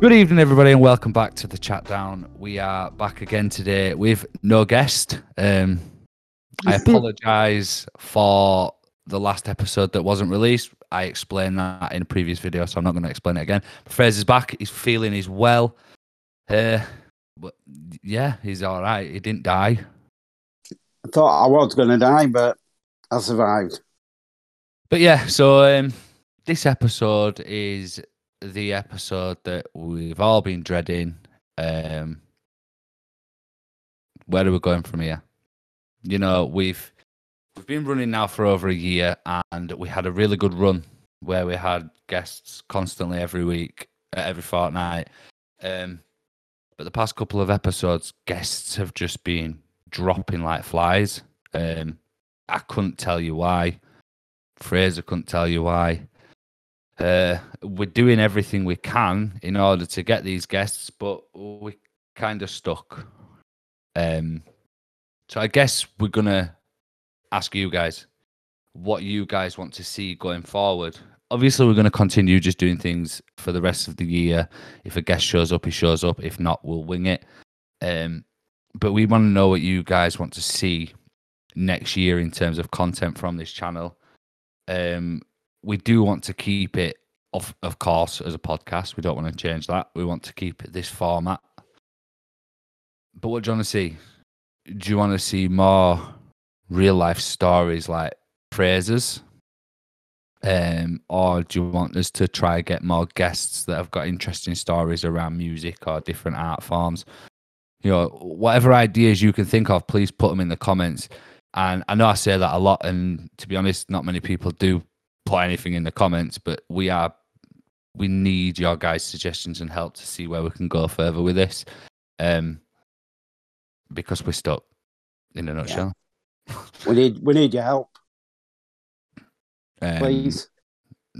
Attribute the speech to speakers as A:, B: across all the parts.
A: Good evening, everybody, and welcome back to the chat down. We are back again today with no guest. Um, I apologize for the last episode that wasn't released. I explained that in a previous video, so I'm not going to explain it again. But Fraser's back. He's feeling he's well. Uh, but yeah, he's all right. He didn't die.
B: I thought I was going to die, but I survived.
A: But yeah, so um, this episode is the episode that we've all been dreading. Um, where are we going from here? You know, we've we've been running now for over a year, and we had a really good run where we had guests constantly every week, uh, every fortnight. Um, but the past couple of episodes, guests have just been dropping like flies. Um, I couldn't tell you why. Fraser couldn't tell you why. Uh, we're doing everything we can in order to get these guests, but we kind of stuck. Um, so I guess we're gonna ask you guys what you guys want to see going forward. Obviously, we're going to continue just doing things for the rest of the year. If a guest shows up, he shows up. If not, we'll wing it. Um, but we want to know what you guys want to see next year in terms of content from this channel. Um, we do want to keep it, of of course, as a podcast. We don't want to change that. We want to keep it this format. But what do you want to see? Do you want to see more real life stories like Fraser's? Um, or do you want us to try get more guests that have got interesting stories around music or different art forms? You know, whatever ideas you can think of, please put them in the comments. And I know I say that a lot, and to be honest, not many people do put anything in the comments, but we are we need your guys' suggestions and help to see where we can go further with this. Um because we're stuck in a nutshell.
B: We need we need your help,
A: Um,
B: please.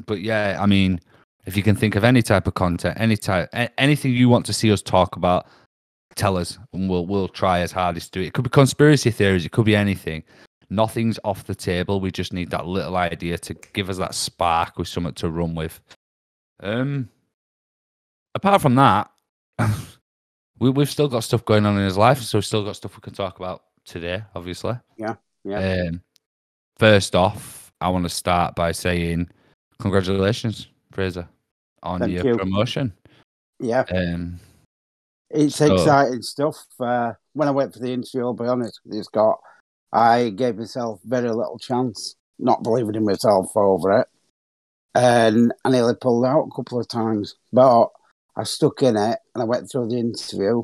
A: But yeah, I mean, if you can think of any type of content, any type, anything you want to see us talk about, tell us, and we'll we'll try as hard as to do it. It could be conspiracy theories, it could be anything. Nothing's off the table. We just need that little idea to give us that spark with something to run with. Um, apart from that, we we've still got stuff going on in his life, so we've still got stuff we can talk about today. Obviously,
B: Yeah, yeah.
A: Um, first off, I want to start by saying congratulations, Fraser, on
B: Thank
A: your
B: you.
A: promotion.
B: Yeah,
A: Um,
B: it's
A: So-
B: exciting stuff. Uh, when I went for the interview, I'll be honest you, Scott, I gave myself very little chance, not believing in myself over it. And I nearly pulled out a couple of times, but I stuck in it and I went through the interview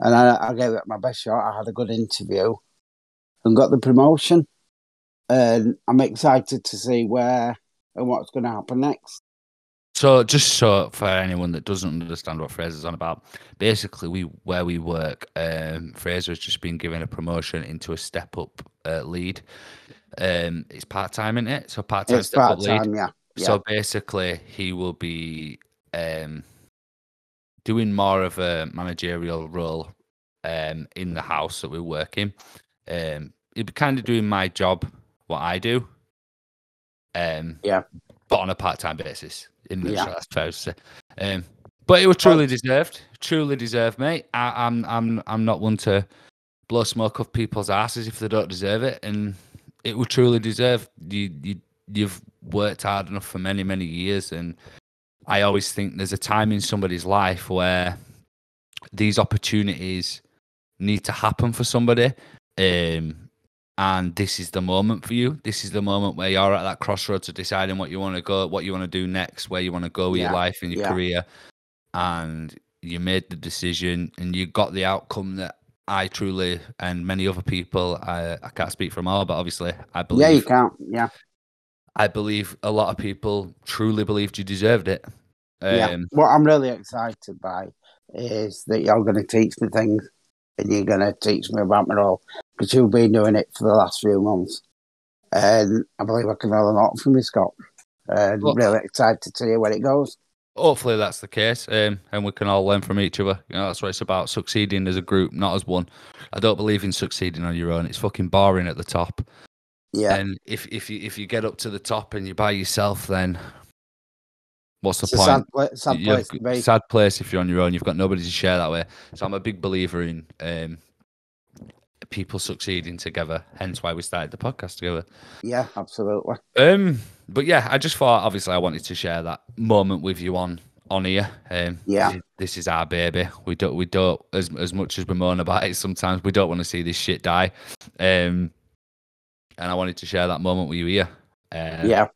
B: and I, I gave it my best shot. I had a good interview and got the promotion. And I'm excited to see where and what's going to happen next.
A: So, just so for anyone that doesn't understand what Fraser's on about, basically, we where we work, um, Fraser has just been given a promotion into a step up uh, lead. Um, it's part time, isn't it? So part time step up lead.
B: yeah. yeah.
A: So basically, he will be um, doing more of a managerial role um, in the house that we work in. Um, he'll be kind of doing my job, what I do. Um,
B: Yeah.
A: But on a part time basis. In the
B: Yeah.
A: that's fair to say. Um, but it was truly deserved. Truly deserved, mate. I, I'm I'm I'm not one to blow smoke off people's asses if they don't deserve it, and it was truly deserved. You you you've worked hard enough for many many years, and I always think there's a time in somebody's life where these opportunities need to happen for somebody. Um, and this is the moment for you. This is the moment where you're at that crossroads of deciding what you want to go, what you want to do next, where you want to go with your life and your
B: yeah.
A: career. And you made the decision and you got the outcome that I truly and many other people, I, I can't speak for all, but obviously I believe
B: Yeah, you can't. Yeah.
A: I believe a lot of people truly believed you deserved it.
B: yeah.
A: Um,
B: What I'm really excited by is that you're going to teach me things and you're going to teach me about my role because you've been doing it for the last few months. And I believe I can learn a lot from you, Scott. And
A: Well-
B: really excited to hear where it goes.
A: hopefully that's the case, um, and we can all learn from each other. You know, that's what it's about: succeeding as a group, not as one. I don't believe in succeeding on your own. It's fucking boring at the top.
B: Yeah.
A: And if if you if you get up to the top and you're by yourself, then What's the
B: It's a
A: point?
B: sad, sad place to
A: sad place if you're on your own. You've got nobody to share that way. So I'm a big believer in um, people succeeding together. Hence why we started the podcast together.
B: Yeah, absolutely.
A: Um, but yeah, I just thought obviously I wanted to share that moment with you on on here. Um,
B: Yeah.
A: this is, this is our baby. We don't we don't as as much as we moan about it. Sometimes we don't want to see this shit die. Um, and I wanted to share that moment with you here. Uh,
B: yeah.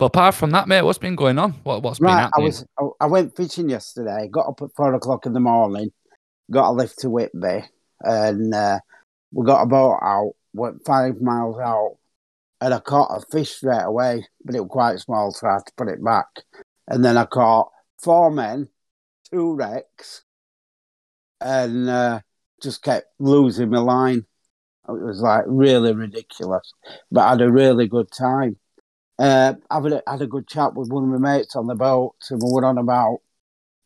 A: But apart from that, mate, what's been going on? What what's been
B: Right, I was I, I went fishing yesterday. Got up at four o'clock in the morning. Got a lift to Whitby, and uh, we got a boat out. Went five miles out, and I caught a fish straight away, but it was quite small, so I had to put it back. And then I caught four men, two wrecks, and uh, just kept losing my line. It was like really ridiculous, but I had a really good time. Uh, I've had a, good chat with one of my mates on the boat, and we were on about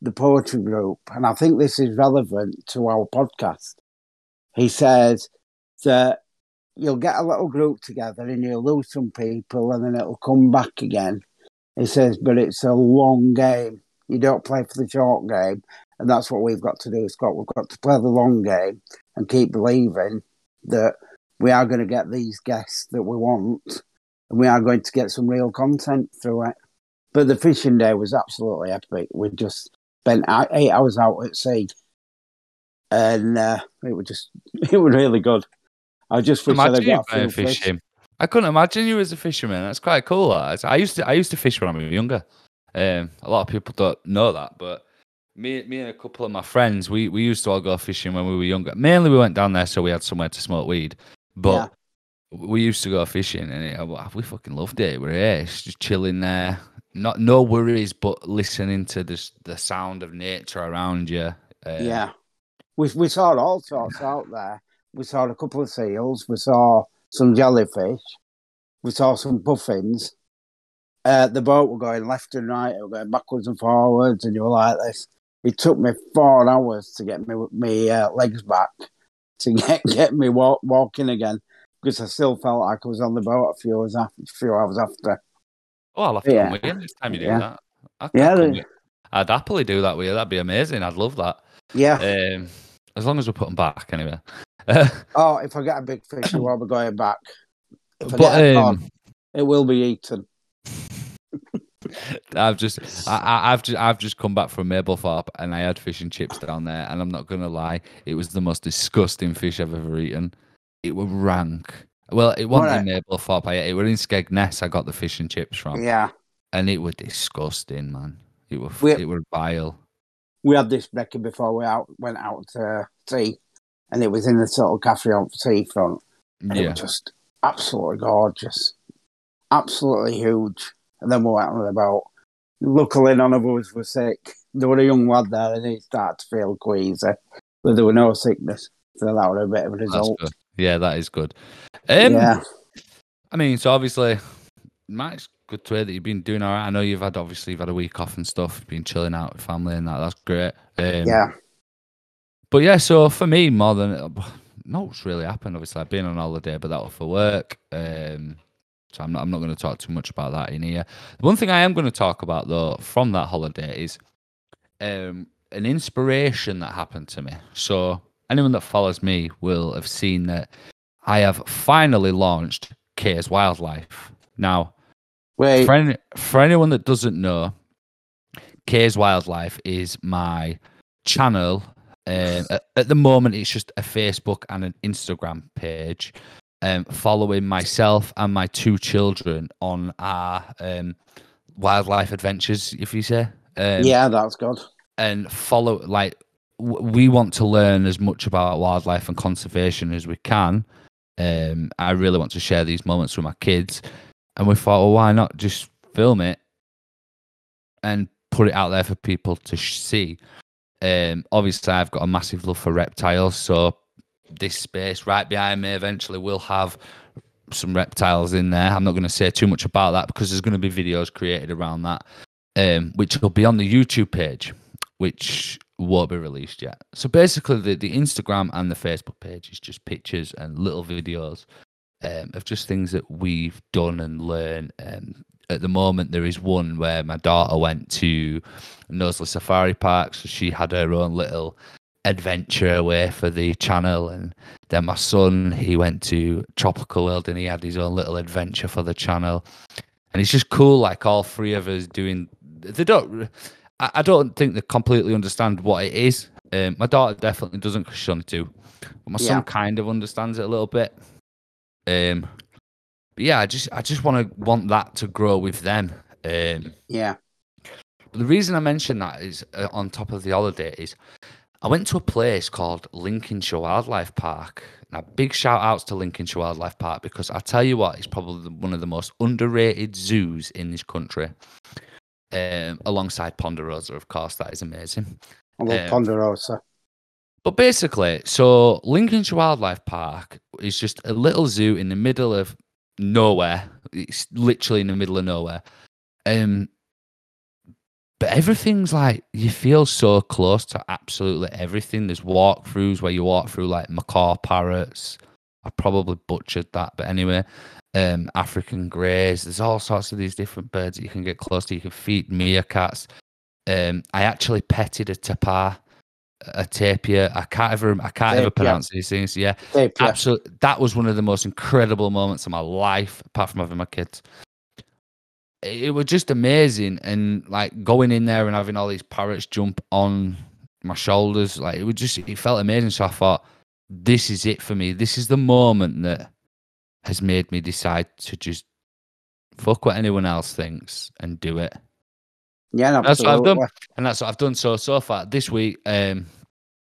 B: the poetry group, and I think this is relevant to our podcast. He says that you'll get a little group together and you'll lose some people, and then it'll come back again. He says, but it's a long game. You don't play for the short game, and that's what we've got to do, Scott. We've got to play the long game and keep believing that we are going to get these guests that we want and we are going to get some real content through it. But the fishing day was absolutely epic. We just spent eight hours out at sea, and uh, it was just it was really good. I just wish I'd
A: imagine you
B: got a few fish.
A: fishing. I couldn't imagine you as a fisherman. That's quite cool. that. I used to I used to fish when I was younger. Um, a lot of people don't know that, but me me and a couple of my friends, we, we used to all go fishing when we were younger. Mainly we went down there so we had somewhere to smoke weed. But we used to go fishing and it, we fucking loved it. We're here, it's just chilling there. Not no worries, but listening to the the sound of nature around you. Um,
B: Yeah, we we saw all sorts out there. We saw a couple of seals. We saw some jellyfish. We saw some puffins. Uh, the boat were going left and right. It were going backwards and forwards, and you were like this. It took me four hours to get me me uh, legs back to get get me walk, walking again because I still felt like I was on the boat a few hours after. few hours after.
A: Oh, I'll have to
B: Yeah.
A: come with you next time you do
B: Yeah.
A: that. I,
B: Yeah, the-
A: I'd happily do that with you. That'd be amazing. I'd love that.
B: Yeah.
A: Um, as long as we put them back, anyway.
B: oh, if I get a big fish, I will be going back. If I
A: but
B: get a
A: um,
B: it will be eaten.
A: I've just, I, I've just, I've just come back from Mablethorpe and I had fish and chips down there, and I'm not gonna lie, it was the most disgusting fish I've ever eaten. It was rank. Well, it wasn't in Mablethorpe. I, it was in Skegness. I got the fish and chips from,
B: Yeah.
A: and it was disgusting, man. It was,
B: We-
A: it was vile.
B: we had this Becky before we out went out to sea, and it was in the sort of cafe on seafront. And it
A: Yeah,
B: was just absolutely gorgeous, absolutely huge. And then we went on about. Luckily, none of us were sick. There was a young lad there, and he started to feel queasy, but there were no sickness. So that was a bit of a
A: that's
B: result.
A: good. Yeah, that is good. Um,
B: yeah,
A: I mean, so obviously, it's good to hear that you've been doing all right. I know you've had obviously you've had a week off and stuff, been chilling out with family and that. That's great. Um,
B: yeah,
A: But yeah, so for me, more than not what's really happened. Obviously, I've been on holiday, but that was for work. Um, so I'm not, I'm not going to talk too much about that in here. The one thing I am going to talk about though from that holiday is um, an inspiration that happened to me. So anyone that follows me will have seen that I have finally launched K's Wildlife. Now,
B: Wait,
A: for, any, for anyone that doesn't know, K's Wildlife is my channel. Um, at, at the moment, it's just a Facebook and an Instagram page. Um, following myself and my two children on our um, wildlife adventures, if you say. Um,
B: yeah, that's good.
A: and follow like we want to learn as much about wildlife and conservation as we can. Um i really want to share these moments with my kids. And we thought well why not just film it and put it out there for people to see? Um obviously i've got a massive love for reptiles so this space right behind me eventually will have some reptiles in there. I'm not going to say too much about that because there's going to be videos created around that um, which will be on the YouTube page, which won't be released yet. So basically, the, the Instagram and the Facebook page is just pictures and little videos um, of just things that we've done and learned. Um, at the moment there is one where my daughter went to Knowsley Safari Park, so she had her own little adventure away for the channel, and then my son he went to Tropical World and he had his own little adventure for the channel, and it's just cool. Like all three of us doing, they don't. I, I don't think they completely understand what it is. Um, my daughter definitely doesn't because she's only two, but my
B: Yeah.
A: son kind of understands it a little bit. Um, but yeah, I just I just want to want that to grow with them. Um,
B: Yeah.
A: the reason I mention that is uh, on top of the holiday is I went to a place called Lincolnshire Wildlife Park. Now, big shout outs to Lincolnshire Wildlife Park because I tell you what, it's probably one of the most underrated zoos in this country. Um, alongside Ponderosa, of course, that is amazing.
B: I love
A: Um,
B: Ponderosa.
A: But basically, so Lincolnshire Wildlife Park is just a little zoo in the middle of nowhere. It's literally in the middle of nowhere. Um, but everything's like you feel so close to absolutely everything. There's walkthroughs where you walk through like macaw parrots. I probably butchered that, but anyway, um, African greys. There's all sorts of these different birds that you can get close to. You can feed meerkats. Um, I actually petted a tapir, a tapir. I can't ever, I can't ever pronounce these things. Yeah,
B: Tape, yeah.
A: absolutely. That was one of the most incredible moments of my life, apart from having my kids. It, it was just amazing, and like going in there and having all these parrots jump on my shoulders, like it was just, it felt amazing. So I thought, this is it for me. This is the moment that has made me decide to just fuck what anyone else thinks and do it
B: Yeah,
A: That's what I've done. and that's what I've done. So so far this week, um,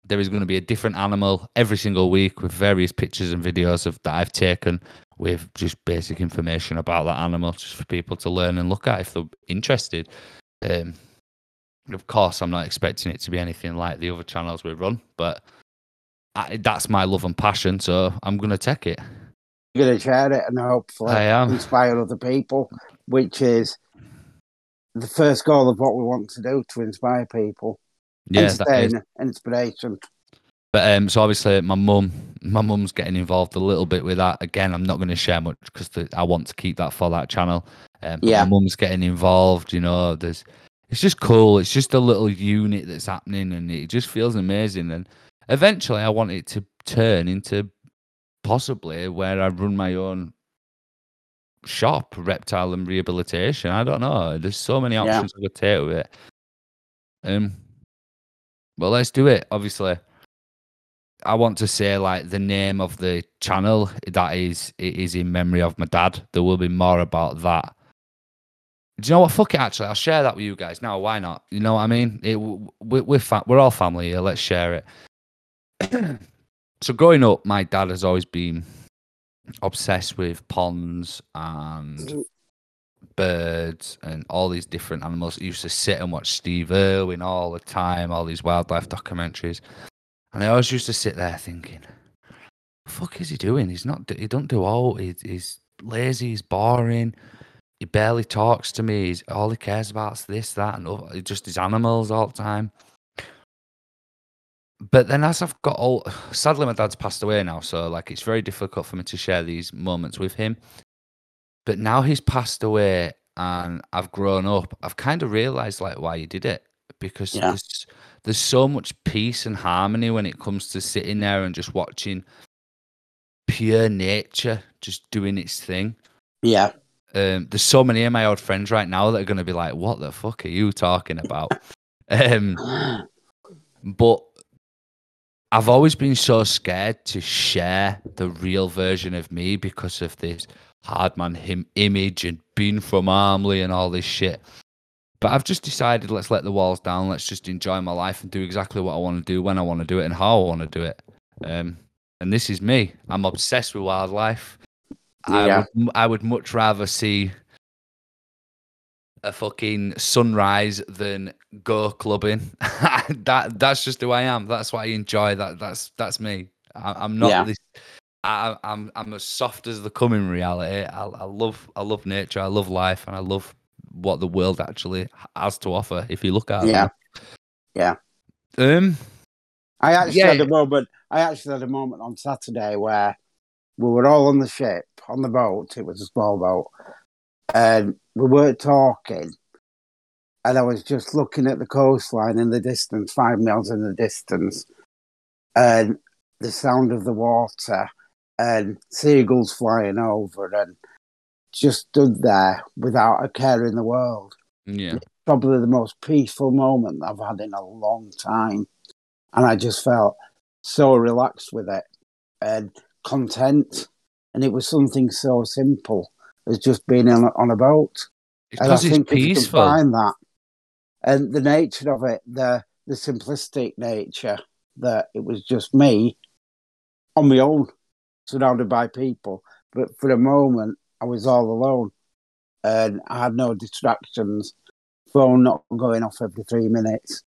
A: there is going to be a different animal every single week with various pictures and videos of that I've taken with just basic information about that animal, just for people to learn and look at if they're interested. Um, of course, I'm not expecting it to be anything like the other channels we run, but I, that's my love and passion, so I'm going to take it.
B: You're going to share it and hopefully inspire other people, which is the first goal of what we want to do to inspire people.
A: Yeah, that is.
B: Entertain, inspiration.
A: But um, so obviously my mum, my mum's getting involved a little bit with that. Again, I'm not going to share much because I want to keep that for that channel. Um,
B: Yeah.
A: my mum's getting involved. You know, there's, it's just cool. It's just a little unit that's happening, and it just feels amazing. And eventually, I want it to turn into possibly where I run my own shop, reptile and rehabilitation. I don't know. There's so many
B: Yeah.
A: options I could take with it. Um, well, let's do it. Obviously, I want to say like the name of the channel that is it is in memory of my dad. There will be more about that. Do you know what? Fuck it. Actually, I'll share that with you guys now. Why not? You know what I mean? It, we, we're fa- we're all family here. Let's share it. so growing up, my dad has always been obsessed with ponds and mm-hmm. birds and all these different animals. He used to sit and watch Steve Irwin all the time, all these wildlife documentaries. And I always used to sit there thinking, the fuck is he doing? He's not, he don't do all, he, he's lazy, he's boring, he barely talks to me, he's, all he cares about is this, that, and other, just his animals all the time. But then as I've got old, sadly my dad's passed away now, so like it's very difficult for me to share these moments with him. But now he's passed away and I've grown up, I've kind of realized like why he did it because
B: Yeah.
A: there's there's so much peace and harmony when it comes to sitting there and just watching pure nature just doing its thing.
B: Yeah.
A: Um, there's so many of my old friends right now that are going to be like, "What the fuck are you talking about?" um, but I've always been so scared to share the real version of me because of this hard man him image and being from Armley and all this shit. But I've just decided let's let the walls down. Let's just enjoy my life and do exactly what I want to do when I want to do it and how I want to do it. Um, and this is me. I'm obsessed with wildlife. I
B: Yeah.
A: would m- I would much rather see a fucking sunrise than go clubbing. that that's just who I am. That's what I enjoy. That that's that's me. I, I'm not
B: Yeah.
A: this. I, I'm I'm as soft as the come in reality. I, I love I love nature. I love life, and I love what the world actually has to offer. If you look at it,
B: Yeah. Yeah.
A: Um.
B: I actually
A: Yeah.
B: had a moment. I actually had a moment on Saturday where we were all on the ship on the boat. It was a small boat, and we weren't talking. And I was just looking at the coastline in the distance, five miles in the distance, and the sound of the water and seagulls flying over, and just stood there without a care in the world.
A: Yeah.
B: Probably the most peaceful moment I've had in a long time. And I just felt so relaxed with it and content. And it was something so simple as just being on, on a boat.
A: It's
B: And I
A: because it's
B: think if you can find that and the nature of it, the the simplistic nature that it was just me on my own, surrounded by people. But for a moment, I was all alone, and I had no distractions. Phone not going off every three minutes,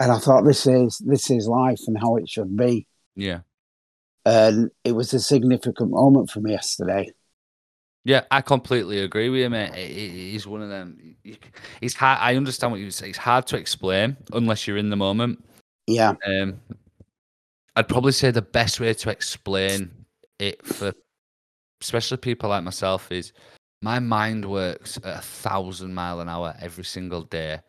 B: and I thought this is this is life and how it should be.
A: Yeah.
B: And it was a significant moment for me yesterday.
A: Yeah, I completely agree with you, mate. Is one of them. It's hard. I understand what you say. It's hard to explain unless you're in the moment.
B: Yeah,
A: Um, I'd probably say the best way to explain it for, especially people like myself, is my mind works at a thousand mile an hour every single day.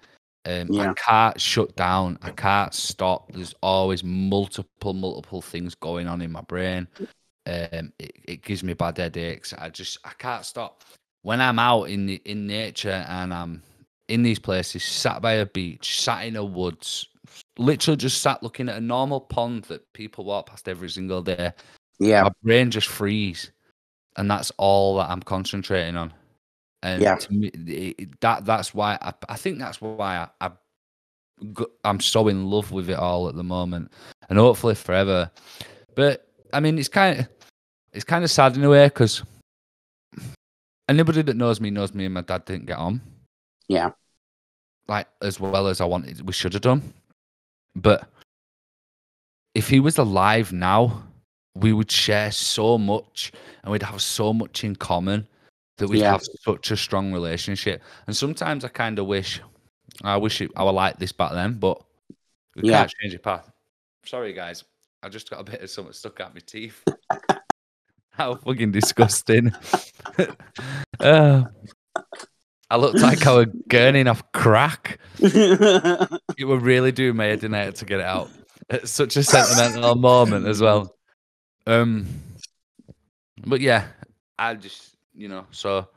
A: Um,
B: yeah.
A: I can't shut down. I can't stop. There's always multiple, multiple things going on in my brain. Um, it, it gives me bad headaches. I just I can't stop. When I'm out in the in nature and I'm in these places, sat by a beach, sat in a woods, literally just sat looking at a normal pond that people walk past every single day.
B: yeah,
A: My brain just frees, and that's all that I'm concentrating on. And
B: Yeah.
A: me, it- that that's why I, I think that's why I, I I'm so in love with it all at the moment, and hopefully forever. But I mean, it's kind of it's kind of sad in a way because anybody that knows me knows me and my dad didn't get on
B: yeah,
A: like as well as I wanted we should have done. But if he was alive now, we would share so much and we'd have so much in common that we'd
B: Yeah.
A: have such a strong relationship. And sometimes I kind of wish I wish it, I were like this back then, but we
B: Yeah.
A: can't change it path. Sorry guys. I just got a bit of something stuck at my teeth. How fucking disgusting. uh, I looked like I was gurning off crack. It would really do my head in there to get it out. It's such a sentimental moment as well. Um, but yeah, I just you know so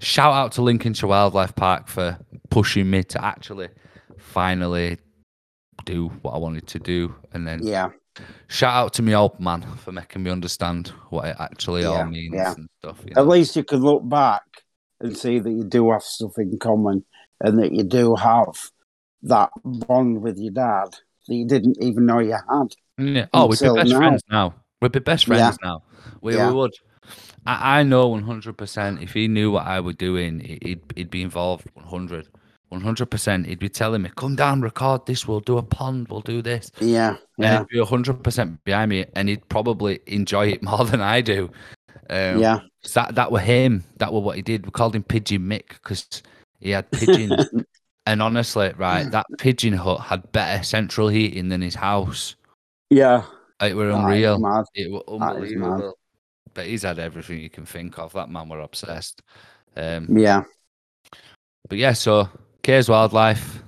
A: shout out to Lincolnshire Wildlife Park for pushing me to actually finally do what I wanted to do, and then
B: yeah,
A: shout out to me old man for making me understand what it actually
B: Yeah,
A: all means
B: yeah.
A: and stuff. You
B: At least you can look back and see that you do have stuff in common and that you do have that bond with your dad that you didn't even know you had.
A: Yeah. Oh, we'd be best
B: now.
A: friends now. We'd be best
B: Yeah.
A: friends now. We,
B: Yeah.
A: we would. I, I know 100% if he knew what I was doing, he- he'd, he'd be involved 100. 100%. He'd be telling me, come down, record this, we'll do a pond, we'll do this.
B: Yeah,
A: And
B: yeah,
A: he'd be 100% behind me and he'd probably enjoy it more than I do. Um,
B: yeah,
A: That, that were him. That were what he did. We called him Pigeon Mick because he had pigeons. and honestly, right, that pigeon hut had better central heating than his house.
B: yeah.
A: It were unreal.
B: mad.
A: It was
B: That is mad.
A: unbelievable. But he's had everything you can think of. That man were obsessed. Um,
B: Yeah,
A: but yeah, so K's Wildlife,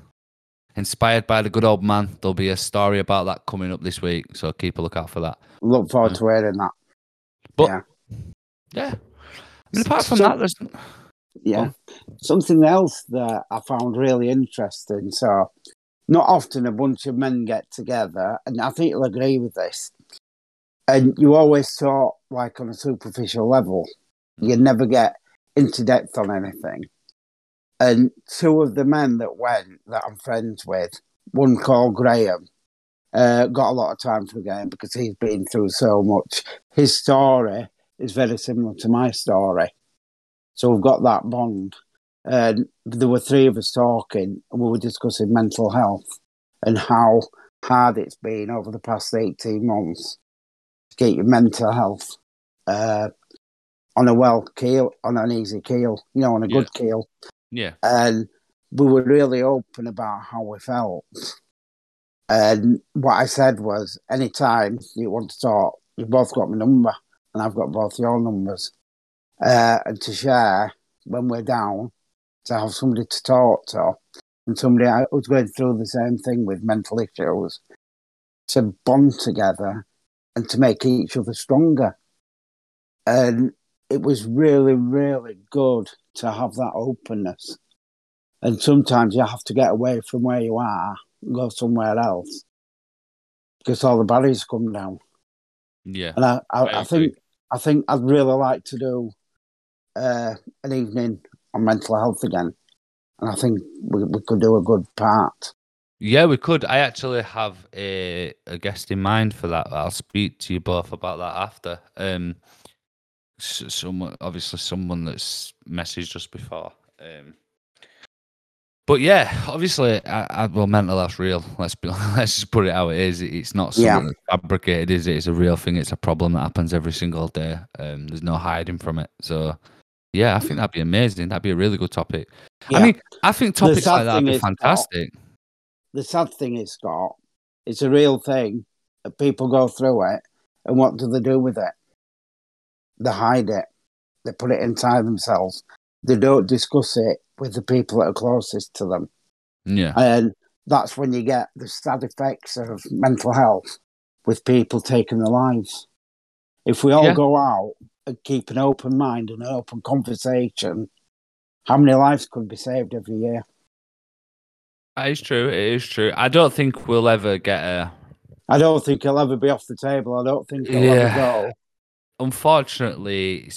A: inspired by the good old man. There'll be a story about that coming up this week, so keep a lookout for that.
B: look forward mm. to hearing that.
A: But
B: Yeah.
A: yeah, I mean, apart from that, there's
B: Yeah. Something else that I found really interesting. So, not often a bunch of men get together, and I think you'll agree with this. And you always talk like on a superficial level. You never get into depth on anything. And two of the men that went that I'm friends with, one called Graham, uh, got a lot of time for the game because he's been through so much. His story is very similar to my story. So we've got that bond. And there were three of us talking, and we were discussing mental health and how hard it's been over the past 18 months to get your mental health uh, on a well keel, on an easy keel, you know, on a good keel.
A: Yeah,
B: And we were really open about how we felt. And what I said was, anytime you want to talk, you've both got my number, and I've got both your numbers. Uh, and to share, when we're down to have somebody to talk to and somebody who's going through the same thing with mental issues to bond together and to make each other stronger. And it was really, really good to have that openness. And sometimes you have to get away from where you are and go somewhere else because all the barriers come down.
A: Yeah.
B: And I, I,
A: I
B: think I think I'd really like to do uh, an evening on mental health again. And I think we, we could do a good part.
A: Yeah, we could. I actually have a, a guest in mind for that. I'll speak to you both about that after. Um, someone, obviously, someone that's messaged us before. Um, but yeah, obviously, I, I, well, mental health's real. Let's be, let's just put it how it is. It's not something
B: Yeah.
A: that's fabricated, is it? It's a real thing. It's a problem that happens every single day. Um, there's no hiding from it. So, yeah, I think that'd be amazing. That'd be a really good topic.
B: Yeah.
A: I mean, I think topics like that would be fantastic.
B: the sad thing is, Scott, it's a real thing. that People go through it, and what do they do with it? They hide it. They put it inside themselves. They don't discuss it with the people that are closest to them.
A: Yeah.
B: And that's when you get the sad effects of mental health with people taking their lives. If we all
A: Yeah.
B: go out and keep an open mind and an open conversation, how many lives could be saved every year?
A: That is true. It is true. I don't think we'll ever get a.
B: I don't think it'll ever be off the table. I don't think it'll
A: Yeah.
B: ever go.
A: Unfortunately,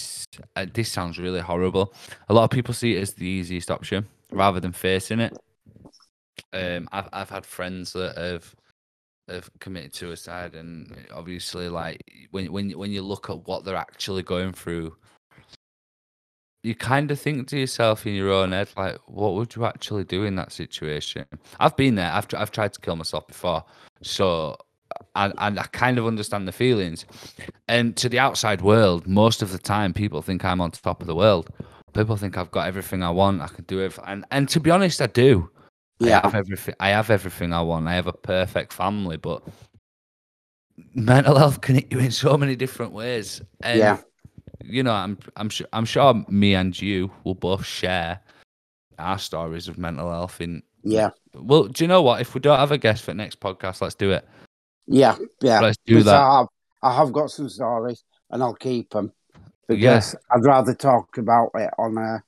A: uh, this sounds really horrible. A lot of people see it as the easiest option rather than facing it. Um, I've I've had friends that have have committed suicide, and obviously, like when when when you look at what they're actually going through, you kind of think to yourself in your own head, like, what would you actually do in that situation? I've been there. I've I've tried to kill myself before, so and and I kind of understand the feelings. And to the outside world, most of the time, people think I'm on top of the world. People think I've got everything I want. I can do it, and and to be honest, I do.
B: Yeah.
A: I have everything. I have everything I want. I have a perfect family, but mental health can hit you in so many different ways. And,
B: Yeah.
A: You know, I'm I'm sure I'm sure me and you will both share our stories of mental health. In
B: yeah,
A: well, do you know what? If we don't have a guest for the next podcast, let's do it.
B: Yeah, yeah.
A: Let's do that.
B: I have, I have got some stories, and I'll keep them because I'd rather talk about it on a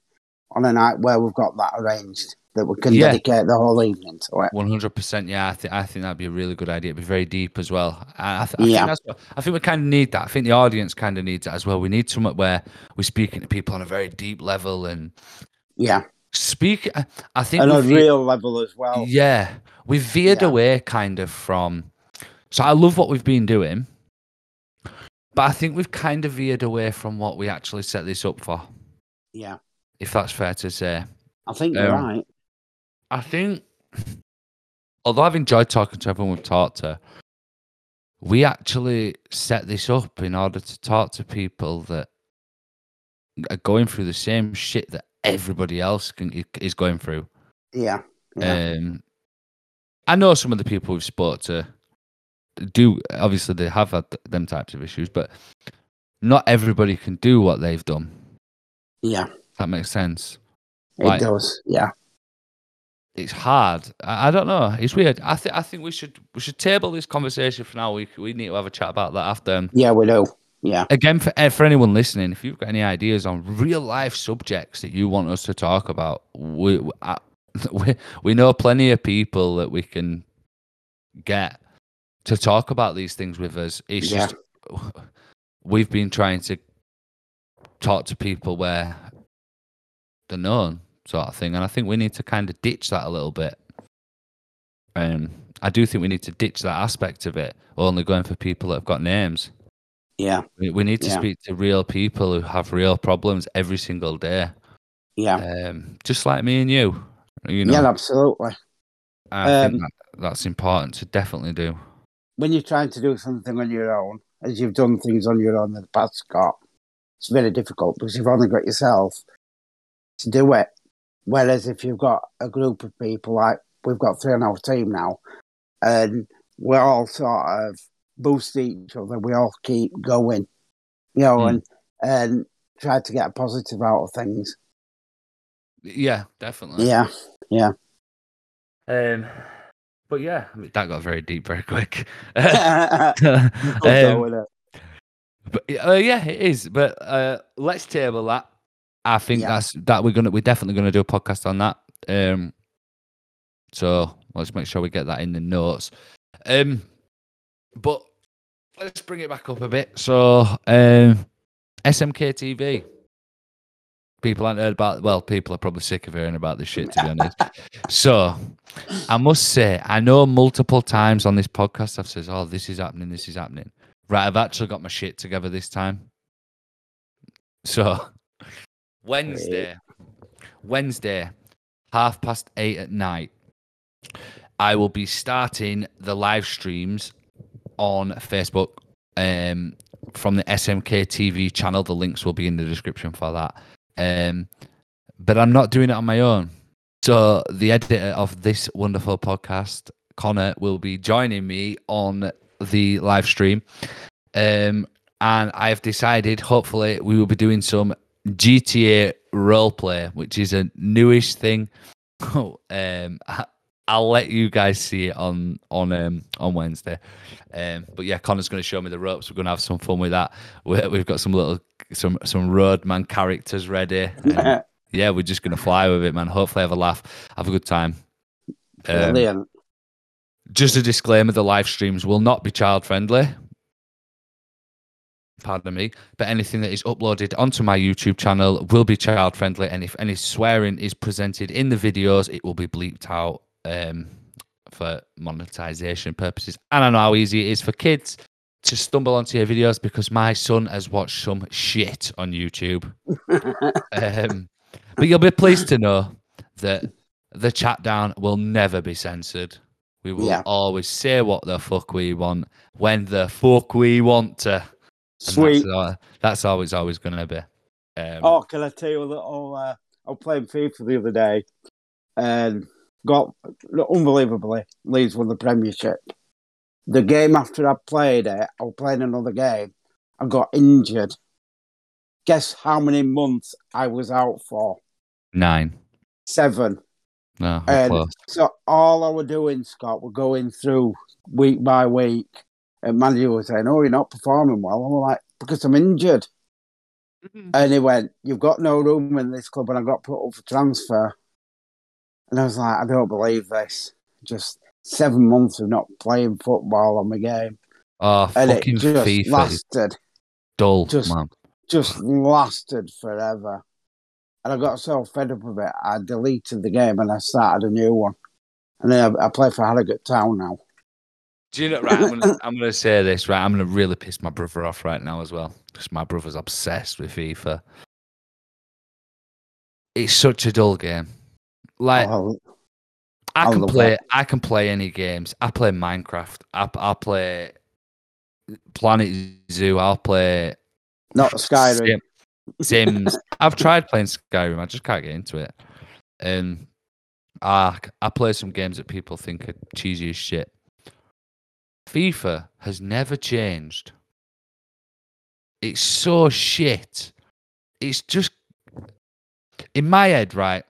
B: on a night where we've got that arranged that we can
A: Yeah.
B: dedicate the whole evening to it.
A: One hundred percent. Yeah, I think I think that'd be a really good idea. It'd be very deep as well. I, th- I
B: Yeah.
A: think what, I think we kind of need that. I think the audience kind of needs that as well. We need somewhere where we're speaking to people on a very deep level and
B: Yeah,
A: speak. I- think we
B: a real level as well.
A: yeah, we veered
B: Yeah.
A: away kind of from. So I love what we've been doing, but I think we've kind of veered away from what we actually set this up for.
B: Yeah,
A: If that's fair to say.
B: I think you're
A: Um,
B: right.
A: I think, although I've enjoyed talking to everyone we've talked to, we actually set this up in order to talk to people that are going through the same shit that everybody else can, is going through.
B: Yeah, yeah,
A: Um, I know some of the people we've spoke to do obviously they have had them types of issues, but not everybody can do what they've done.
B: yeah.
A: That makes sense.
B: It
A: Like-
B: does. Yeah,
A: it's hard. I, I don't know. It's weird. I think I think we should we should table this conversation for now. We we need to have a chat about that after. Um,
B: yeah, we do. Yeah,
A: again, for eh, for anyone listening, if you've got any ideas on real life subjects that you want us to talk about, we we, we we know plenty of people that we can get to talk about these things with us. It's
B: Yeah.
A: just we've been trying to talk to people where they're known sort of thing, and I think we need to kind of ditch that a little bit. Um, I do think we need to ditch that aspect of it, only going for people that have got names.
B: yeah,
A: We, we need to
B: Yeah.
A: speak to real people who have real problems every single day,
B: yeah,
A: um, just like me and you. You know,
B: yeah. Absolutely.
A: I think
B: um,
A: that, that's important to definitely do.
B: When you're trying to do something on your own, as you've done things on your own in the past, Scott, it's very difficult because you've only got yourself to do it. Whereas if you've got a group of people, like we've got three on our team now, and we're all sort of boost each other, we all keep going, you know,
A: Mm.
B: and and try to get a positive out of things.
A: Yeah, definitely.
B: Yeah, yeah.
A: Um, but yeah, I mean, that got very deep very quick. Um, but uh, yeah, it is. But uh, let's table that. I think
B: Yeah.
A: that's that we're gonna we're definitely gonna do a podcast on that. Um, so let's make sure we get that in the notes. Um, but let's bring it back up a bit. So, um, SMK TV. People haven't heard about. Well, people are probably sick of hearing about this shit. To be honest, so I must say, I know multiple times on this podcast I've said, "Oh, this is happening. This is happening." Right, I've actually got my shit together this time. So, Wednesday, Wednesday, half past eight at night, I will be starting the live streams on Facebook um, from the SMK TV channel. The links will be in the description for that. Um, but I'm not doing it on my own. So the editor of this wonderful podcast, Connor, will be joining me on the live stream. Um, and I have decided, hopefully, we will be doing some GTA roleplay, which is a newish thing. um, I- I'll let you guys see it on on um, on Wednesday. Um, but yeah, Connor's going to show me the ropes. We're going to have some fun with that. we we've got some little some some roadman characters ready. and yeah, we're just going to fly with it, man. Hopefully, have a laugh, have a good time. Um,
B: Brilliant.
A: just a disclaimer: the live streams will not be child friendly. Pardon me, but anything that is uploaded onto my YouTube channel will be child friendly, and if any swearing is presented in the videos, it will be bleeped out um, for monetization purposes. And I know how easy it is for kids to stumble onto your videos because my son has watched some shit on YouTube. um, but you'll be pleased to know that the chat down will never be censored. We will
B: Yeah.
A: always say what the fuck we want when the fuck we want to. And
B: Sweet.
A: That's, that's always always going to be. Um,
B: Oh, can I tell you a little? Uh, I was playing FIFA the other day and got unbelievably Leeds won the Premiership. The game after I played it, I was playing another game. I got injured. Guess how many months I was out for?
A: Nine.
B: Seven.
A: No,
B: And- So all I was doing, Scott, were going through week by week. And manager was saying, "Oh, you're not performing well." I'm like, "Because I'm injured." Mm-hmm. And he went, You've got no room in this club, and I got put up for transfer. And I was like, I don't believe this. Just seven months of not playing football on the game.
A: Oh,
B: And it
A: fucking
B: just
A: FIFA
B: lasted,
A: dull,
B: just-
A: man.
B: just lasted forever. And I got so fed up of it, I deleted the game and I started a new one. And then I, I play for Harrogate Town now.
A: Do you know? Right, I'm gonna, I'm gonna say this. Right, I'm gonna really piss my brother off right now as well, because my brother's obsessed with FIFA. It's such a dull game. Like
B: Oh,
A: I
B: I
A: can play,
B: that.
A: I can play any games. I play Minecraft. I, I play Planet Zoo. I'll play
B: not Skyrim.
A: Sim- Sims. I've tried playing Skyrim. I just can't get into it. And I I play some games that people think are cheesy as shit. FIFA has never changed. It's so shit. It's just in my head, right?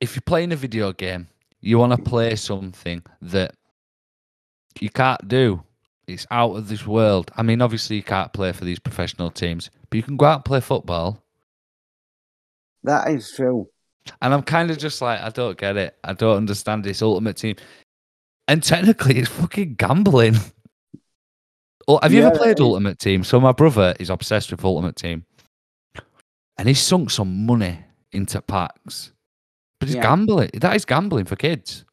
A: If you're playing a video game, you want to play something that you can't do. It's out of this world. I mean, obviously, you can't play for these professional teams, but you can go out and play football.
B: That is true.
A: And I'm kind of just like, I don't get it. I don't understand this ultimate team. And technically, it's fucking gambling. Oh, have you
B: Yeah,
A: ever played. Ultimate Team? So my brother is obsessed with Ultimate Team, and he's sunk some money into packs. But it's
B: Yeah.
A: gambling. That is gambling for kids.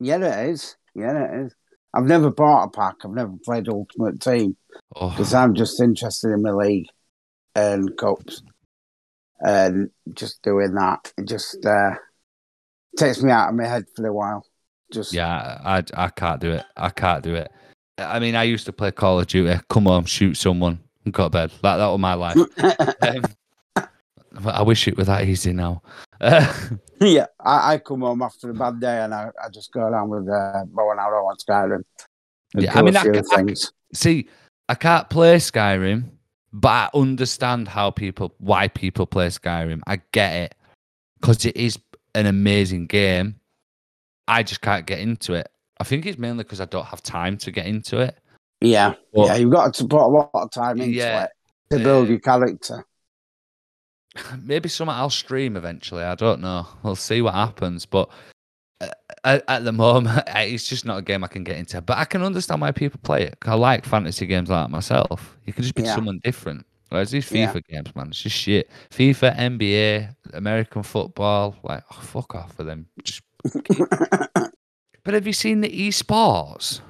B: Yeah, it is. Yeah, it is. I've never bought a pack. I've never played Ultimate Team.
A: Oh,
B: because I'm just interested in my league and cups and just doing that. It just uh, takes me out of my head for a while. Just
A: yeah, I, I can't do it. I can't do it. I mean, I used to play Call of Duty. Come on, shoot someone, and go to bed. That that was my life. um, I wish it were that easy now. Uh,
B: yeah, I, I come home after a bad day and I, I just go around with uh, bow and arrow on Skyrim.
A: Yeah, I mean, I I see, I can't play Skyrim, but I understand how people, why people play Skyrim. I get it. because it is an amazing game. I just can't get into it. I think it's mainly because I don't have time to get into it.
B: Yeah,
A: But-
B: yeah, you've got to put a lot of time into
A: Yeah,
B: it to build
A: uh,
B: your character.
A: Maybe something I'll stream eventually. I don't know. We'll see what happens. But uh, at, at the moment, it's just not a game I can get into. But I can understand why people play it. I like fantasy games like myself. You can just be
B: Yeah.
A: someone different. Whereas these
B: Yeah.
A: FIFA games, man, it's just shit. FIFA, NBA, American football, like oh, fuck off with them. Just. but have you seen the esports?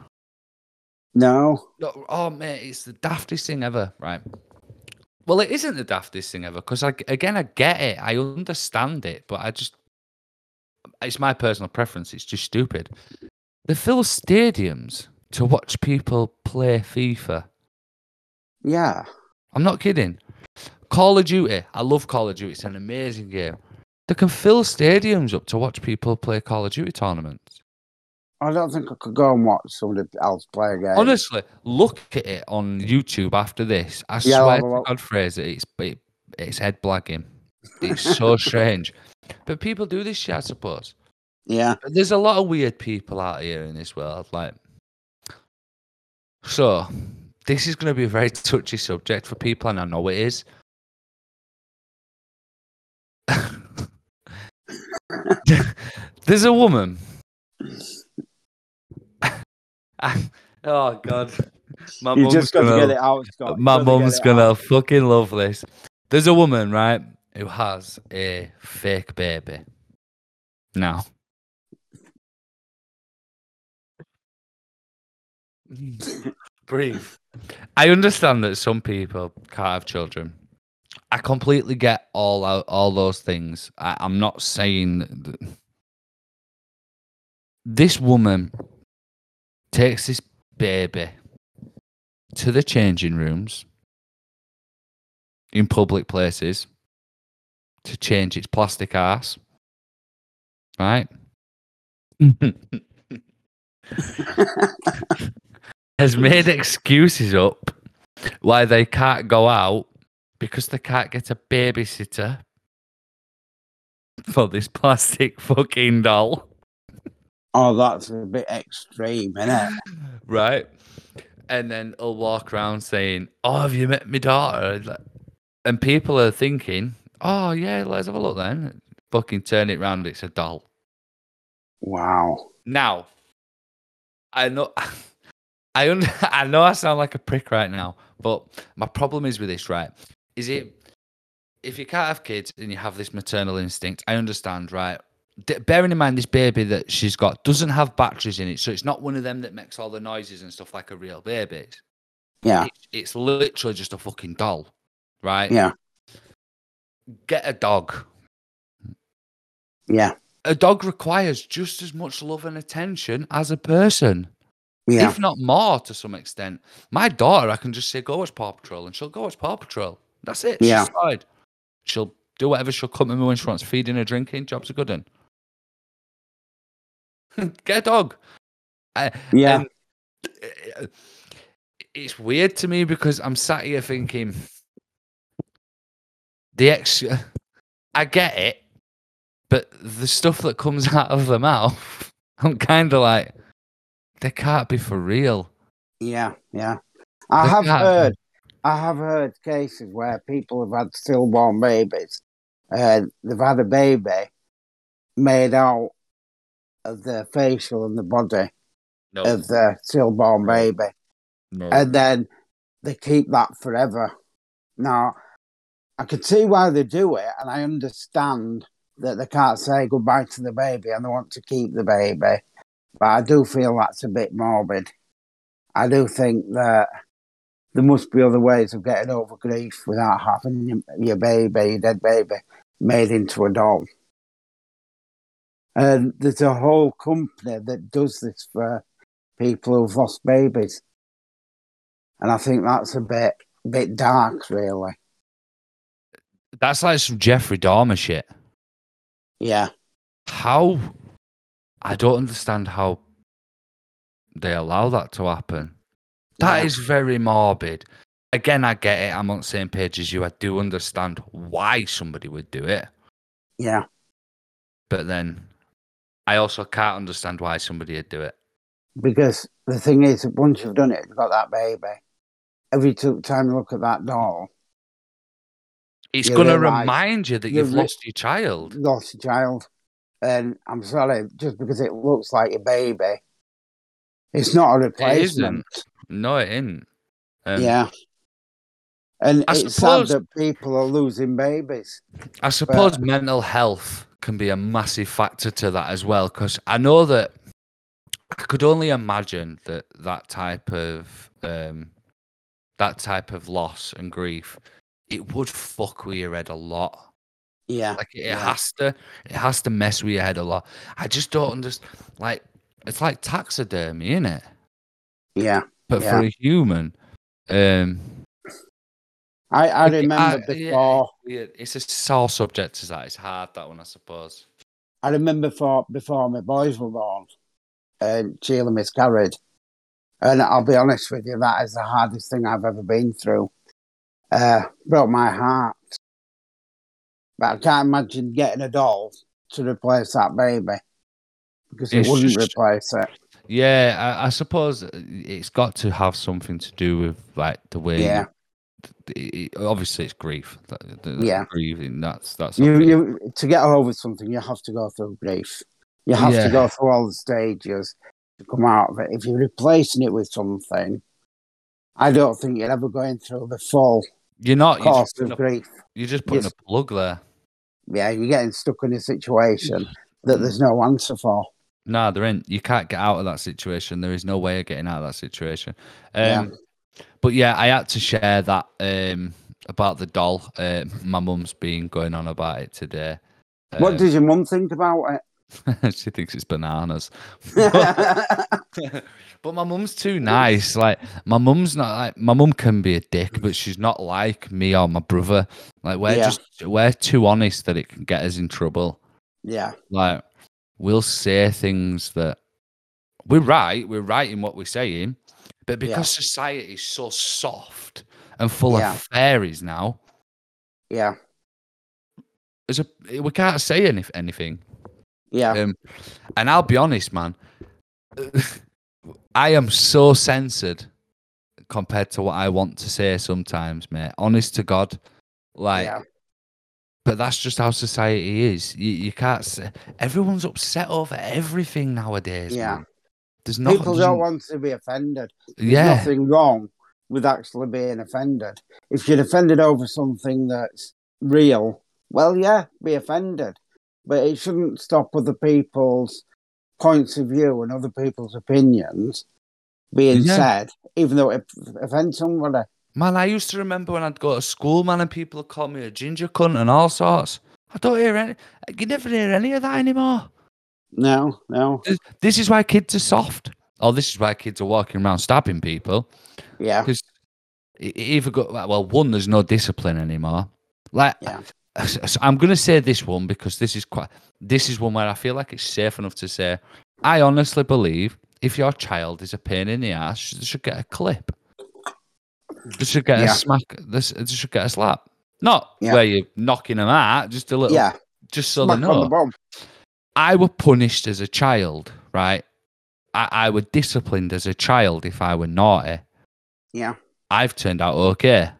B: no,
A: No, oh mate, it's the daftest thing ever, right? Well, it isn't the daftest thing ever because I, again, I get it, I understand it, but I just, it's my personal preference. It's just stupid. They fill stadiums to watch people play FIFA.
B: yeah,
A: I'm not kidding. Call of Duty, I love Call of Duty. It's an amazing game. They can fill stadiums up to watch people play Call of Duty tournaments.
B: I don't think I could go and watch somebody else play a game.
A: Honestly, look at it on YouTube after this. I
B: Yeah,
A: swear to. God, Fraser, it's it, it's head blagging. It's so strange. But people do this shit, I suppose.
B: yeah,
A: But there's a lot of weird people out here in this world. Like, so this is going to be a very touchy subject for people, and I know it is. there's a woman. oh God, my
B: you just got
A: gonna-
B: get it out, Scott.
A: My mum's gonna
B: out.
A: fucking love this. There's a woman, right, who has a fake baby. Now. Breathe. I understand that some people can't have children. I completely get all out all those things. I, I'm not saying that this woman takes this baby to the changing rooms in public places to change its plastic ass. Right? Has made excuses up why they can't go out because they can't get a babysitter for this plastic fucking doll.
B: Oh, that's a bit extreme, isn't it?
A: right? And then he'll walk around saying, "Oh, have you met my daughter?" And people are thinking, "Oh yeah, let's have a look then." Fucking turn it round, it's a doll.
B: Wow.
A: Now, I know, I un- I know I sound like a prick right now, but my problem is with this, right? Is it if you can't have kids and you have this maternal instinct? I understand, right? D- bearing in mind this baby that she's got doesn't have batteries in it, so it's not one of them that makes all the noises and stuff like a real baby.
B: Yeah,
A: It's, it's literally just a fucking doll, right?
B: yeah,
A: Get a dog.
B: yeah,
A: A dog requires just as much love and attention as a person.
B: yeah,
A: if not more to some extent. My daughter, I can just say, go watch Paw Patrol, and she'll go watch Paw Patrol. That's it.
B: Yeah.
A: She's. She'll do whatever. She'll come to me when she wants feeding or drinking. Job's a good one. Get a dog. Uh,
B: yeah.
A: uh, it's weird to me because I'm sat here thinking, the ex. I get it, but the stuff that comes out of the mouth, I'm kind of like, they can't be for real.
B: Yeah, yeah. I
A: They
B: have
A: can't-
B: heard, I have heard cases where people have had stillborn babies. Uh, they've had a baby made out of the facial and the body
A: No,
B: of the stillborn baby,
A: no.
B: and then they keep that forever. Now, I can see why they do it, and I understand that they can't say goodbye to the baby and they want to keep the baby. But I do feel that's a bit morbid. I do think that there must be other ways of getting over grief without having your, your baby, your dead baby, made into a doll. And there's a whole company that does this for people who've lost babies. And I think that's a bit bit dark, really.
A: That's like some Jeffrey Dahmer shit.
B: Yeah,
A: How? I don't understand how they allow that to happen. That
B: Yeah.
A: is very morbid. Again, I get it. I'm on the same page as you. I do understand why somebody would do it.
B: yeah,
A: but then I also can't understand why somebody would do it.
B: Because the thing is, once you've done it, you've got that baby. Every time you look at that doll,
A: It's going to remind you that
B: you
A: you've
B: re-
A: lost your child.
B: lost your child. And I'm sorry, just because it looks like your baby, it's not a replacement.
A: No, it isn't. Um,
B: yeah. And
A: I
B: it's
A: suppose-
B: sad that people are losing babies.
A: I suppose mental health can be a massive factor to that as well. Because I know that I could only imagine that that type of um, that type of loss and grief, it would fuck with your head a lot.
B: Yeah.
A: Like it
B: Yeah.
A: has to, it has to mess with your head a lot. I just don't understand. Like it's like taxidermy, isn't it?
B: Yeah.
A: But
B: Yeah.
A: for a human, um,
B: I, I remember
A: I-
B: before
A: it's. It's a sore subject to that. It's hard that one, I suppose.
B: I remember before before my boys were born and Sheila miscarried. And I'll be honest with you, that is the hardest thing I've ever been through. Uh, broke my heart. But I can't imagine getting a doll to replace that baby because it
A: It's
B: wouldn't
A: just-
B: replace it.
A: Yeah, I, I suppose it's got to have something to do with like the way.
B: Yeah.
A: It- obviously, it's grief.
B: Yeah.
A: grieving. That's that's.
B: You, you to get over something, you have to go through grief. You have
A: Yeah.
B: to go through all the stages to come out of it. If you're replacing it with something, I don't think you're ever going through the full
A: You're not. You're just
B: of
A: putting, a,
B: grief.
A: you're just putting
B: Yes.
A: a plug there.
B: Yeah, you're getting stuck in a situation that there's no answer for.
A: No, there ain't. You can't get out of that situation. There is no way of getting out of that situation. Um,
B: Yeah.
A: But yeah, I had to share that um, about the doll. Uh, my mum's been going on about it today.
B: what does your mum think about it?
A: she thinks it's bananas. but my mum's too nice. Like my mum's not like my mum can be a dick, but she's not like me or my brother. Like we're
B: Yeah.
A: just we're too honest that it can get us in trouble.
B: yeah,
A: Like we'll say things that we're right, we're right in what we're saying, but because
B: Yeah.
A: society is so soft and full
B: Yeah.
A: of fairies now,
B: yeah,
A: there's a we can't say any, anything.
B: yeah,
A: Um, and I'll be honest, man. I am so censored compared to what I want to say sometimes, mate. Honest to God, like.
B: yeah,
A: But that's just how society is. You, you can't say everyone's upset over everything nowadays.
B: Yeah.
A: man. There's nothing.
B: People don't want to be offended. There's
A: Yeah,
B: nothing wrong with actually being offended. If you're offended over something that's real, well, yeah, be offended. But it shouldn't stop other people's points of view and other people's opinions being
A: Yeah.
B: said, even though it offends somebody.
A: man. I used to remember when I'd go to school, man, and people would call me a ginger cunt and all sorts. I don't hear any. You never hear any of that anymore.
B: No, no,
A: This, this is why kids are soft. Oh, this is why kids are walking around stabbing people.
B: yeah,
A: because either got well one there's no discipline anymore like
B: Yeah.
A: so i'm going to say this one because this is quite this is one where i feel like it's safe enough to say i honestly believe if your child is a pain in the ass they should get a clip they should get
B: Yeah.
A: a smack this they should get a slap not
B: Yeah.
A: where you're knocking them out just a little
B: yeah.
A: just so
B: Smack
A: they
B: on
A: know
B: the.
A: I were punished as a child, right? I, I were disciplined as a child if I were naughty.
B: Yeah,
A: I've turned out okay.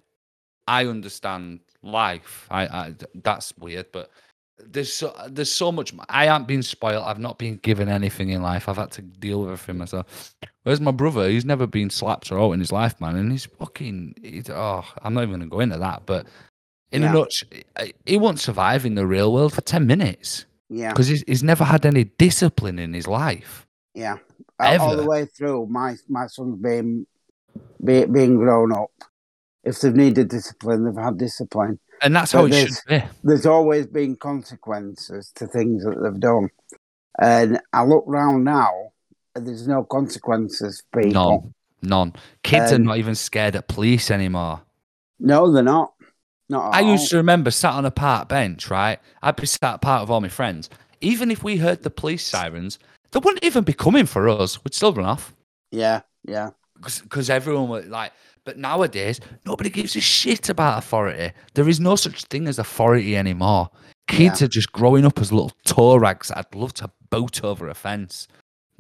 A: I understand life. I, I that's weird, but there's so there's so much. I haven't been spoiled. I've not been given anything in life. I've had to deal with everything myself. Whereas my brother, he's never been slapped or out in his life, man, and he's fucking. He's, oh, I'm not even gonna go into that, but in
B: Yeah.
A: a nutshell, he won't survive in the real world for ten minutes
B: yeah,
A: because he's, he's never had any discipline in his life.
B: yeah. All- All the way through, my my son's being be, being grown up. If they've needed discipline, they've had discipline.
A: And that's
B: But
A: how it should be.
B: there's always been consequences to things that they've done. And I look round now, and there's no consequences for people.
A: None. None. Kids are
B: Um,
A: not even scared of police anymore.
B: No, they're not. Not at
A: I used to remember sat on a park bench, right? I'd be sat apart with all my friends. Even if we heard the police sirens, they wouldn't even be coming for us. We'd still run off.
B: Yeah, yeah,
A: Because everyone was like, but nowadays, nobody gives a shit about authority. There is no such thing as authority anymore. kids are just growing up as little tow rags. I'd love to boat over a fence.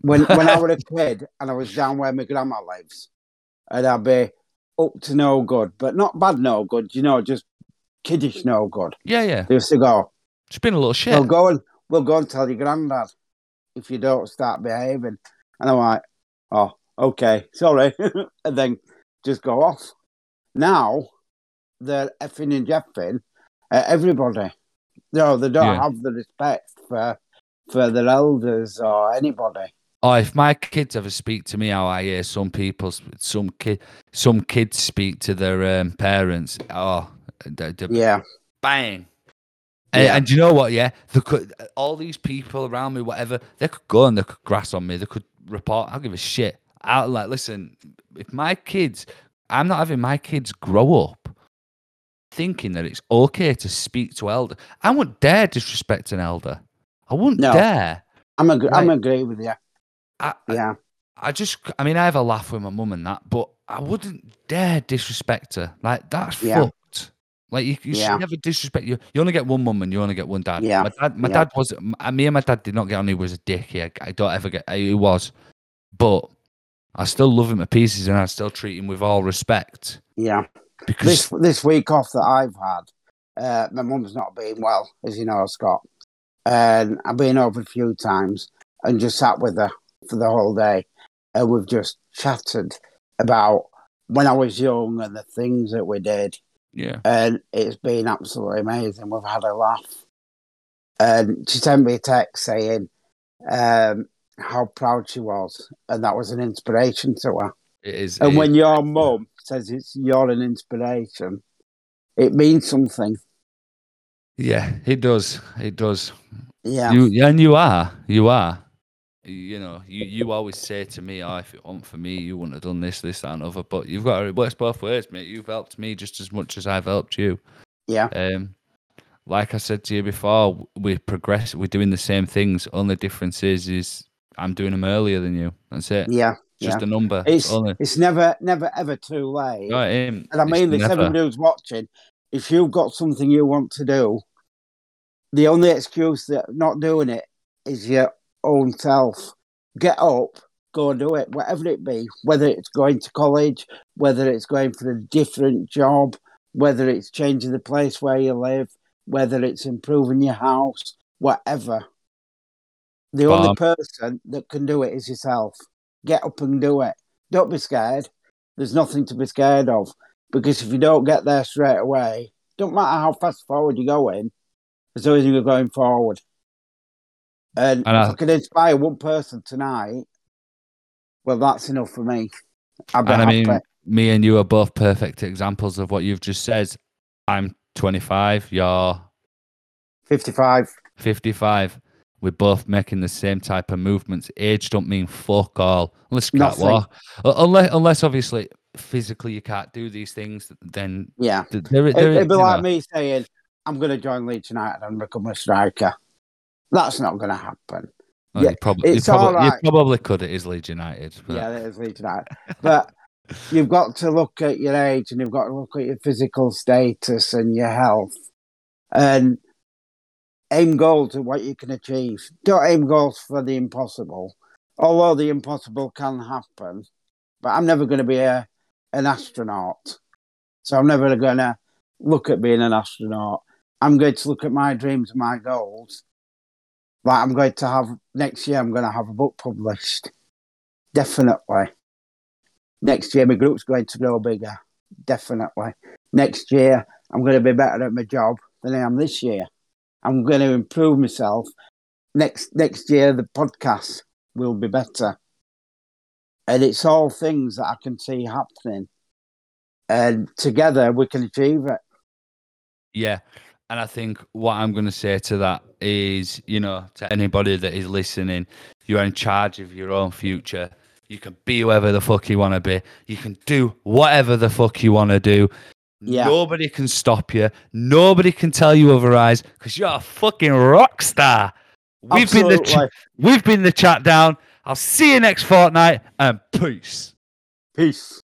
B: When when I was a kid and I was down where my grandma lives, and I'd be up to no good, but not bad no good, you know, just kiddish no good.
A: Yeah, yeah.
B: They used to go,
A: It's been a little shit.
B: We'll go and we'll go and tell your granddad if you don't start behaving. And I'm like, Oh, okay, sorry. and then just go off. Now they're effing and jeffing at everybody. No, they don't
A: Yeah.
B: have the respect for for their elders or anybody.
A: Oh, if my kids ever speak to me how I hear some people, some kid, some kids speak to their um, parents. Oh, the, the
B: Yeah.
A: bang. And,
B: Yeah.
A: and you know what? Yeah, they could. All these people around me, whatever, they could go and they could grass on me. They could report. I'll give a shit. I like listen. If my kids, I'm not having my kids grow up thinking that it's okay to speak to elder. I wouldn't dare disrespect an elder. I wouldn't
B: No.
A: dare.
B: I'm ag- I'm
A: Right.
B: agree with you.
A: I, I-
B: Yeah.
A: I just, I mean, I have a laugh with my mum and that, but I wouldn't dare disrespect her. Like that's
B: Yeah.
A: fucked. Like you, you
B: Yeah.
A: should never disrespect you. You only get one mum and you only get one dad.
B: Yeah.
A: My dad, my
B: Yeah.
A: dad was. Me and my dad did not get on. He was a dick. He, I don't ever get. He was, but I still love him to pieces, and I still treat him with all respect
B: Yeah.
A: because
B: This this week off that I've had, uh, my mum's not been well, as you know, Scott. And I've been over a few times and just sat with her for the whole day. And we've just chatted about when I was young and the things that we did.
A: Yeah,
B: And it's been absolutely amazing. We've had a laugh. And she sent me a text saying um, how proud she was. And that was an inspiration to her.
A: it is.
B: And
A: it-
B: when your mum says it's you're an inspiration, it means something.
A: yeah, it does. It does.
B: Yeah.
A: You yeah, and you are. You are. You know, you, you always say to me, "Oh, if it weren't for me, you wouldn't have done this, this, that, and other." But you've got it works both ways, mate. You've helped me just as much as I've helped you.
B: yeah.
A: Um, like I said to you before, we progress. We're doing the same things. Only difference is, is I'm doing them earlier than you. That's it.
B: Yeah.
A: Just
B: yeah.
A: a number.
B: It's
A: only.
B: it's never never ever too late.
A: Right.
B: And I mean this
A: never-
B: everybody who's watching, if you've got something you want to do, the only excuse that not doing it is your own self. Get up, go and do it, whatever it be, whether it's going to college, whether it's going for a different job, whether it's changing the place where you live, whether it's improving your house, whatever. The only person that can do it is yourself. Get up and do it. Don't be scared. There's nothing to be scared of because if you don't get there straight away, don't matter how fast forward you're going, as long as you're going forward. And,
A: And
B: if
A: I-
B: I can inspire one person tonight, well, that's enough for me.
A: And I mean, me and you are both perfect examples of what you've just said. I'm 25. You're
B: 55.
A: 55. We're both making the same type of movements. Age don't mean fuck all. Unless you can't walk. Unless, unless obviously physically you can't do these things, then
B: Yeah.
A: th- there, there,
B: it'd be like
A: know,
B: me saying, I'm going to join Leeds tonight and become a striker. That's not going to happen.
A: oh,
B: yeah,
A: you probably, you,
B: it's
A: probably,
B: all
A: you probably could. It is Leeds United. But
B: Yeah, that is Leeds United. But you've got to look at your age and you've got to look at your physical status and your health and aim goals at what you can achieve. Don't aim goals for the impossible, although the impossible can happen. But I'm never going to be a, an astronaut. So I'm never going to look at being an astronaut. I'm going to look at my dreams and my goals. Like I'm going to have next year, I'm going to have a book published. Definitely. Next year, my group's going to grow bigger. Definitely. Next year, I'm going to be better at my job than I am this year. I'm going to improve myself. Next next year, the podcast will be better. And it's all things that I can see happening. And together, we can achieve it.
A: Yeah. And I think what I'm going to say to that is, you know, to anybody that is listening, you're in charge of your own future. You can be whoever the fuck you want to be. You can do whatever the fuck you want to do.
B: Yeah.
A: Nobody can stop you. Nobody can tell you otherwise because you're a fucking rock star. We've been the ch-
B: Absolutely.
A: we've been the chat down. I'll see you next fortnight and peace.
B: Peace.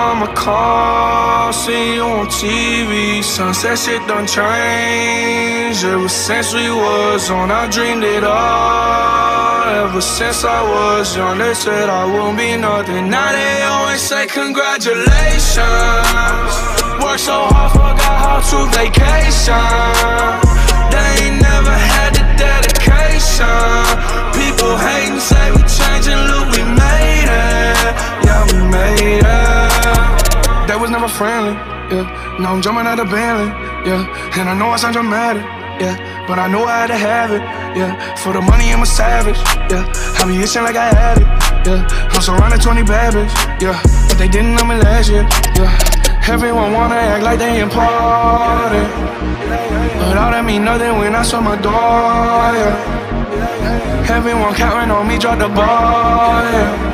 C: Mama call, see you on TV. Sunset shit done changed. Ever since we was on, I dreamed it all. Ever since I was young, they said I won't be nothing. Now they always say congratulations. Work so hard, forgot how to vacation. They ain't never had the dedication. Yeah. Now I'm jumping out of Bentley, yeah. And I know I sound dramatic, yeah. But I know I had to have it, yeah. For the money, I'm a savage, yeah. I be itching like I had it, yeah. I'm surrounded 20 bad yeah. But they didn't know me last year, yeah. Everyone wanna act like they important. But all that mean nothing when I saw my door, yeah. Everyone counting on me, drop the ball, yeah.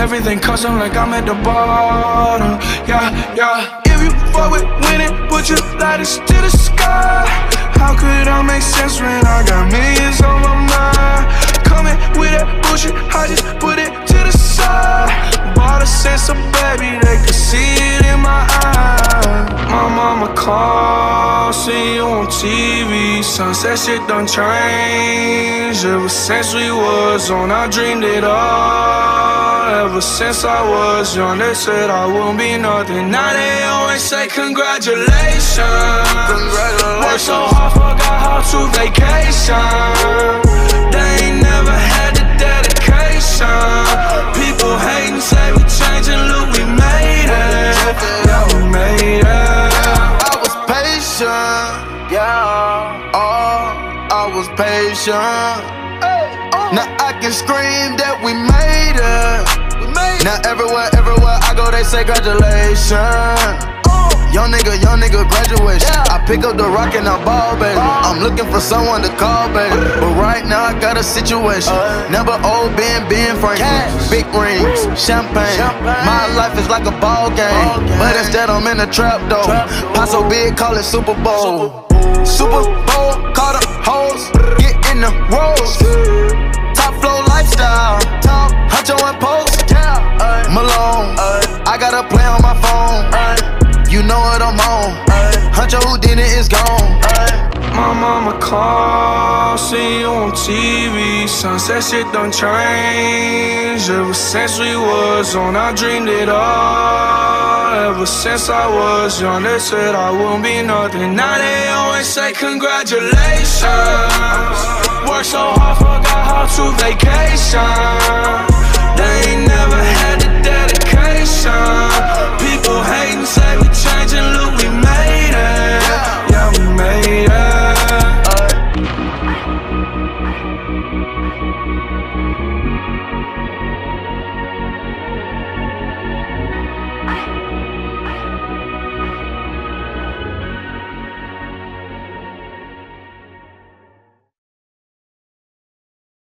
C: Everything custom like I'm at the bottom, yeah, yeah. If you fuck with winning, put your lighters to the sky. How could I make sense when I got millions on my mind? Coming with that bullshit, I just put it the. Bought a sense of baby, they could see it in my eyes. My mama call, see you on TV. Sunset shit done changed. Ever since we was on, I dreamed it all. Ever since I was young, they said I won't be nothing. Now they always say congratulations. Worked so hard, forgot how to vacation. They ain't never dedication. People hating, say we changing, look, we made it. Yeah, we made it.
D: I was patient, yeah. Oh, I was patient. Now I can scream that we made it. Now everywhere, everywhere I go, they say congratulations. Young nigga, young nigga, graduation. I pick up the rock and I ball, baby. I'm looking for someone to call, baby. But right now I got a situation. Uh. Never old Ben, Ben Franklin. Big rings, champagne. My life is like a ball game. But instead I'm in a trap though. Pot so big, call it Super Bowl. Super Bowl, call the hoes, get in the rolls. Top flow lifestyle, top huncho and post. Malone, I got a play on my phone you know what I'm on. Hunter who did it is gone.
C: My mama called, see you on TV. Sunset shit done changed. Ever since we was on, I dreamed it all. Ever since I was young, they said I wouldn't be nothing. Now they always say congratulations. Work so hard, forgot how to vacation. They ain't never had the dedication. People. People hating, say we changing, look, we made it. Yeah, we made it.